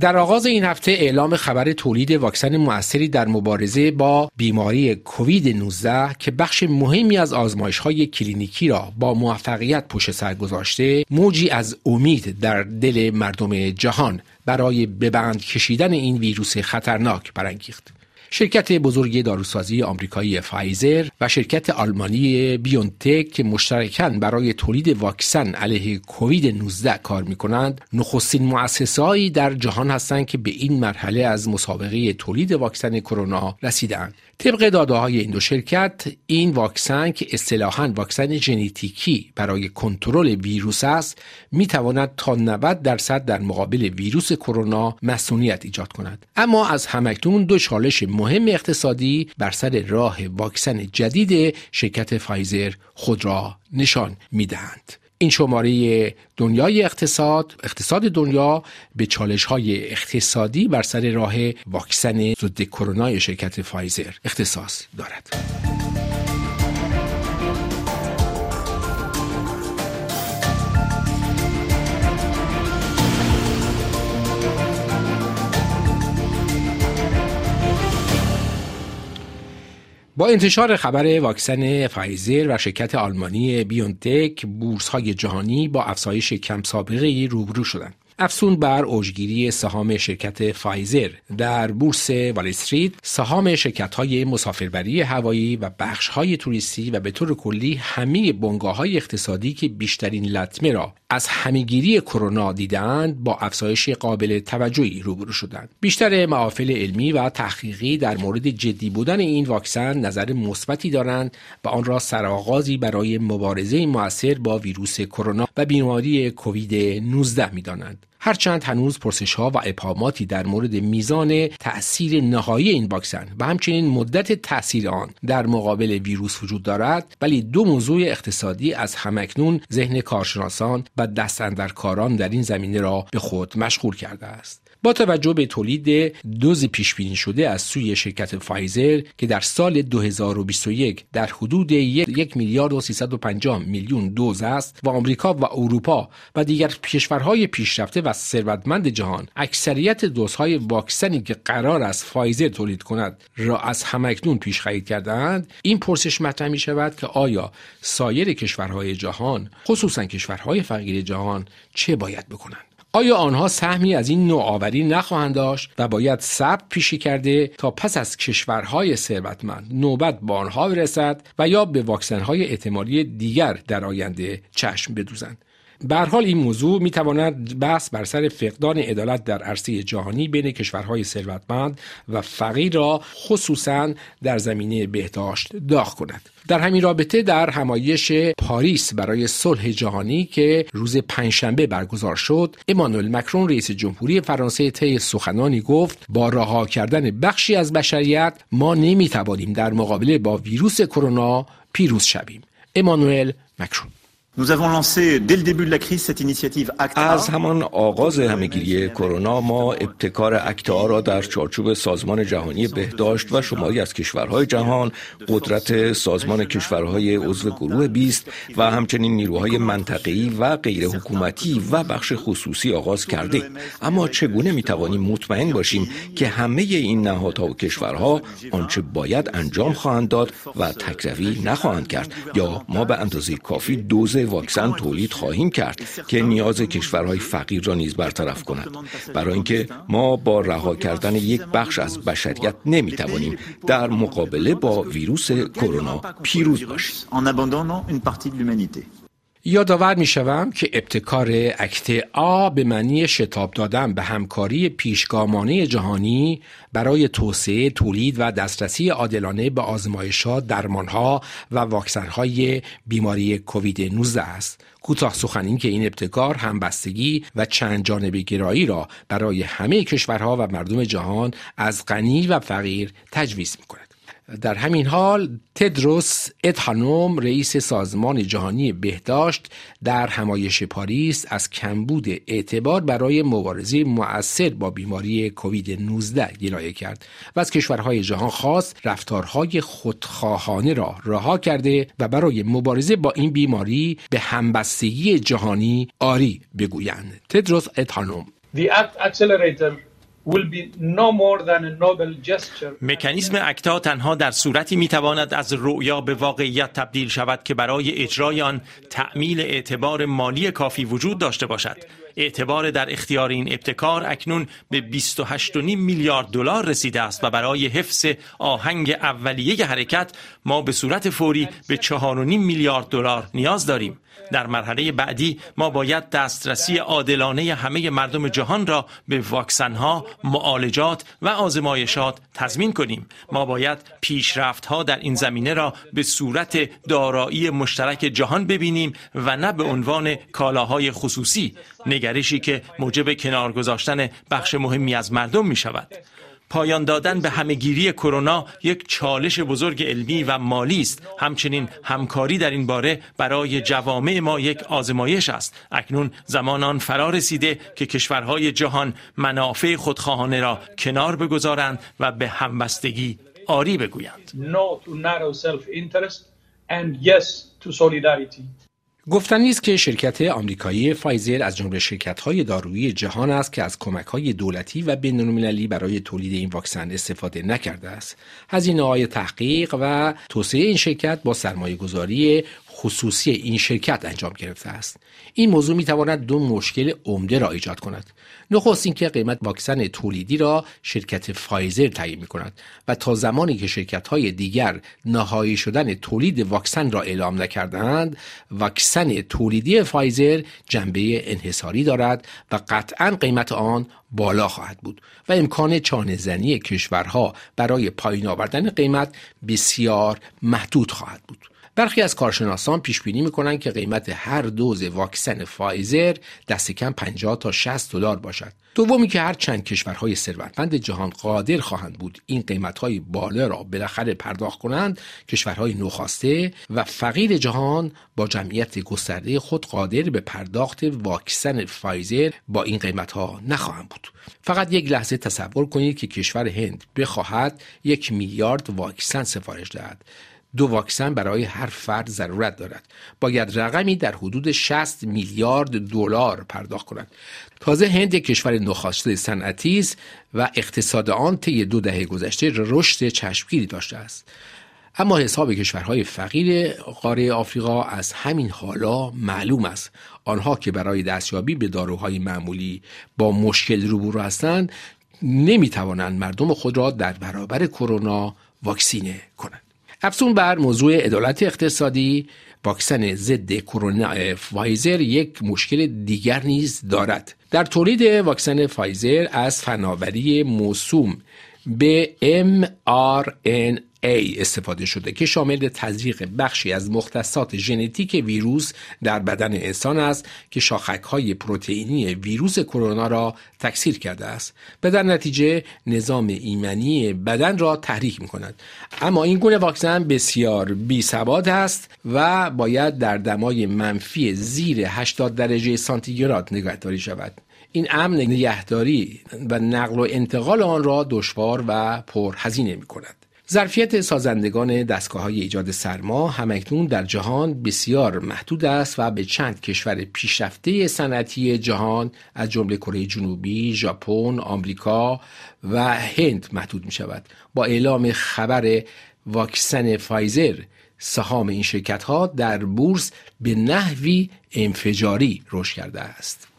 در آغاز این هفته اعلام خبر تولید واکسن موثری در مبارزه با بیماری کووید 19 که بخش مهمی از آزمایش های کلینیکی را با موفقیت پشت سر گذاشته موجی از امید در دل مردم جهان برای به بند کشیدن این ویروس خطرناک برانگیخت. شرکت بزرگ داروسازی آمریکایی فایزر و شرکت آلمانی بیونتک که مشترکاً برای تولید واکسن علیه کووید 19 کار می کنند نخستین مؤسسه‌ای در جهان هستند که به این مرحله از مسابقه تولید واکسن کرونا رسیدند طبق داده های این دو شرکت این واکسن که اصطلاحا واکسن ژنتیکی برای کنترل ویروس است می تواند تا 90 درصد در مقابل ویروس کرونا مسئولیت ایجاد کند. اما از همکنون دو چالش مهم اقتصادی بر سر راه واکسن جدید شرکت فایزر خود را نشان می دهند. این شماره دنیای اقتصاد اقتصاد دنیا به چالش های اقتصادی بر سر راه واکسن ضد کرونا شرکت فایزر اختصاص دارد. انتشار خبر واکسن فایزر و شرکت آلمانی بیونتک بورس های جهانی با افزایش کم سابقه ای روبرو شدند. افزون بر اوجگیری سهام شرکت فایزر. در بورس وال استریت سهام شرکت های مسافربری هوایی و بخش های توریستی و به طور کلی همه بنگاه های اقتصادی که بیشترین لطمه را از همه‌گیری کرونا دیدند با افزایش قابل توجهی روبرو شدند. بیشتر محافل علمی و تحقیقی در مورد جدی بودن این واکسن نظر مثبتی دارند و آن را سرآغازی برای مبارزه موثر با ویروس کرونا و بیماری کووید 19 می‌دانند هرچند هنوز پرسش ها و ابهاماتی در مورد میزان تأثیر نهایی این واکسن و همچنین مدت تاثیر آن در مقابل ویروس وجود دارد ولی دو موضوع اقتصادی از همکنون ذهن کارشناسان و دستاندرکاران در این زمینه را به خود مشغول کرده است. با توجه به تولید دوز پیش بینی شده از سوی شرکت فایزر که در سال 2021 در حدود یک میلیارد و 350 میلیون دوز است و آمریکا و اروپا و دیگر کشورهای پیشرفته و ثروتمند جهان اکثریت دوزهای واکسنی که قرار است فایزر تولید کند را از همکنون پیش خرید کردند این پرسش مطرح می شود که آیا سایر کشورهای جهان خصوصا کشورهای فقیر جهان چه باید بکنند؟ آیا آنها سهمی از این نوآوری نخواهند داشت و باید صبر پیشی کرده تا پس از کشورهای ثروتمند نوبت با آنها برسد و یا به واکسنهای احتمالی دیگر در آینده چشم بدوزند؟ به حال این موضوع می تواند بحث بر سر فقدان عدالت در عرصه جهانی بین کشورهای ثروتمند و فقیر را خصوصا در زمینه بهداشت داغ کند. در همین رابطه در همایش پاریس برای صلح جهانی که روز پنجشنبه برگزار شد امانوئل مکرون رئیس جمهوری فرانسه طی سخنانی گفت با رها کردن بخشی از بشریت ما نمی‌توانیم در مقابله با ویروس کرونا پیروز شویم. امانوئل مکرون. از همان آغاز همهگیری کرونا ما ابتکار اکتا را در چارچوب سازمان جهانی بهداشت و شماری از کشورهای جهان قدرت سازمان کشورهای عضو گروه 20 و همچنین نیروهای منطقه‌ای و غیر حکومتی و بخش خصوصی آغاز کرده. اما چگونه می توانیم مطمئن باشیم که همه این نهادها و کشورها آنچه باید انجام خواهند داد و تکروی نخواهند کرد؟ یا ما به اندازه کافی دوز واکسن تولید خواهیم کرد که نیاز کشورهای فقیر را نیز برطرف کند. برای اینکه ما با رها کردن یک بخش از بشریت نمی‌توانیم در مقابله با ویروس کرونا پیروز باشیم. یادآور می شوم که ابتکار اکت آ به معنی شتاب دادن به همکاری پیشگامانه جهانی برای توسعه تولید و دسترسی عادلانه به آزمایشات درمانها و واکسنهای بیماری کووید 19 است. کوتاه سخن که این ابتکار همبستگی و چند جانبه گرایی را برای همه کشورها و مردم جهان از غنی و فقیر تجویز می کند در همین حال تدروس ادهانوم رئیس سازمان جهانی بهداشت در همایش پاریس از کمبود اعتبار برای مبارزه مؤثر با بیماری کووید 19 گلایه کرد و از کشورهای جهان خواست رفتارهای خودخواهانه را رها کرده و برای مبارزه با این بیماری به همبستگی جهانی آری بگویند. تدروس ادهانوم. The accelerator مکانیزم اکتا تنها در صورتی می‌تواند از رؤیا به واقعیت تبدیل شود که برای اجرای آن تعمیل اعتبار مالی کافی وجود داشته باشد. اعتبار در اختیار این ابتکار اکنون به 28.5 میلیارد دلار رسیده است و برای حفظ آهنگ اولیه حرکت ما به صورت فوری به 4.5 میلیارد دلار نیاز داریم در مرحله بعدی ما باید دسترسی عادلانه همه مردم جهان را به واکسنها، معالجات و آزمایشات تضمین کنیم. ما باید پیشرفت ها در این زمینه را به صورت دارایی مشترک جهان ببینیم و نه به عنوان کالاهای خصوصی نگرشی که موجب کنار گذاشتن بخش مهمی از مردم می شود. پایان دادن به همهگیری کرونا یک چالش بزرگ علمی و مالی است. همچنین همکاری در این باره برای جوامع ما یک آزمایش است. اکنون زمان آن فرا رسیده که کشورهای جهان منافع خودخواهانه را کنار بگذارند و به همبستگی آری بگویند. گفتنی است که شرکت آمریکایی فایزر از جمله های دارویی جهان است که از های دولتی و بین‌المللی برای تولید این واکسن استفاده نکرده است. هزینه های تحقیق و توسعه این شرکت با سرمایه گذاری خصوصی این شرکت انجام گرفته است. این موضوع می تواند دو مشکل عمده را ایجاد کند. نخست اینکه قیمت واکسن تولیدی را شرکت فایزر تعیین می کند و تا زمانی که شرکت های دیگر نهایی شدن تولید واکسن را اعلام نکردند واکسن تولیدی فایزر جنبه انحصاری دارد و قطعا قیمت آن بالا خواهد بود و امکان چانه زنی کشورها برای پایین آوردن قیمت بسیار محدود خواهد بود. برخی از کارشناسان پیش بینی می‌کنند که قیمت هر دوز واکسن فایزر دست کم 50 تا 60 دلار باشد. دومی که هر چند کشورهای ثروتمند جهان قادر خواهند بود این قیمتهای بالا را بالاخره پرداخت کنند کشورهای نوخاسته و فقیر جهان با جمعیت گسترده خود قادر به پرداخت واکسن فایزر با این قیمتها نخواهند بود فقط یک لحظه تصور کنید که کشور هند بخواهد یک میلیارد واکسن سفارش دهد دو واکسن برای هر فرد ضرورت دارد. باید رقمی در حدود 60 میلیارد دلار پرداخت کند. تازه هند یک کشور نخواسته صنعتی است و اقتصاد آن طی دو دهه گذشته رشد چشمگیری داشته است. اما حساب کشورهای فقیر قاره آفریقا از همین حالا معلوم است. آنها که برای دستیابی به داروهای معمولی با مشکل روبرو هستند نمی توانند مردم خود را در برابر کرونا واکسینه کنند. افزون بر موضوع عدالت اقتصادی. واکسن ضد کرونا فایزر یک مشکل دیگر نیز دارد. در تولید واکسن فایزر از فناوری موسوم به mRNA A استفاده شده که شامل تزریق بخشی از مختصات ژنتیک ویروس در بدن انسان است که شاخک های پروتئینی ویروس کرونا را تکثیر کرده است. به در نتیجه نظام ایمنی بدن را تحریک می کند اما این گونه واکسن بسیار بی ثبات است و باید در دمای منفی زیر 80 درجه سانتیگراد نگهداری شود. این امن نگهداری و نقل و انتقال آن را دشوار و پرهزینه می کند. ظرفیت سازندگان دستگاه های ایجاد سرما همکنون در جهان بسیار محدود است و به چند کشور پیشرفته صنعتی جهان از جمله کره جنوبی، ژاپن، آمریکا و هند محدود می شود. با اعلام خبر واکسن فایزر سهام این شرکت ها در بورس به نحوی انفجاری رشد کرده است.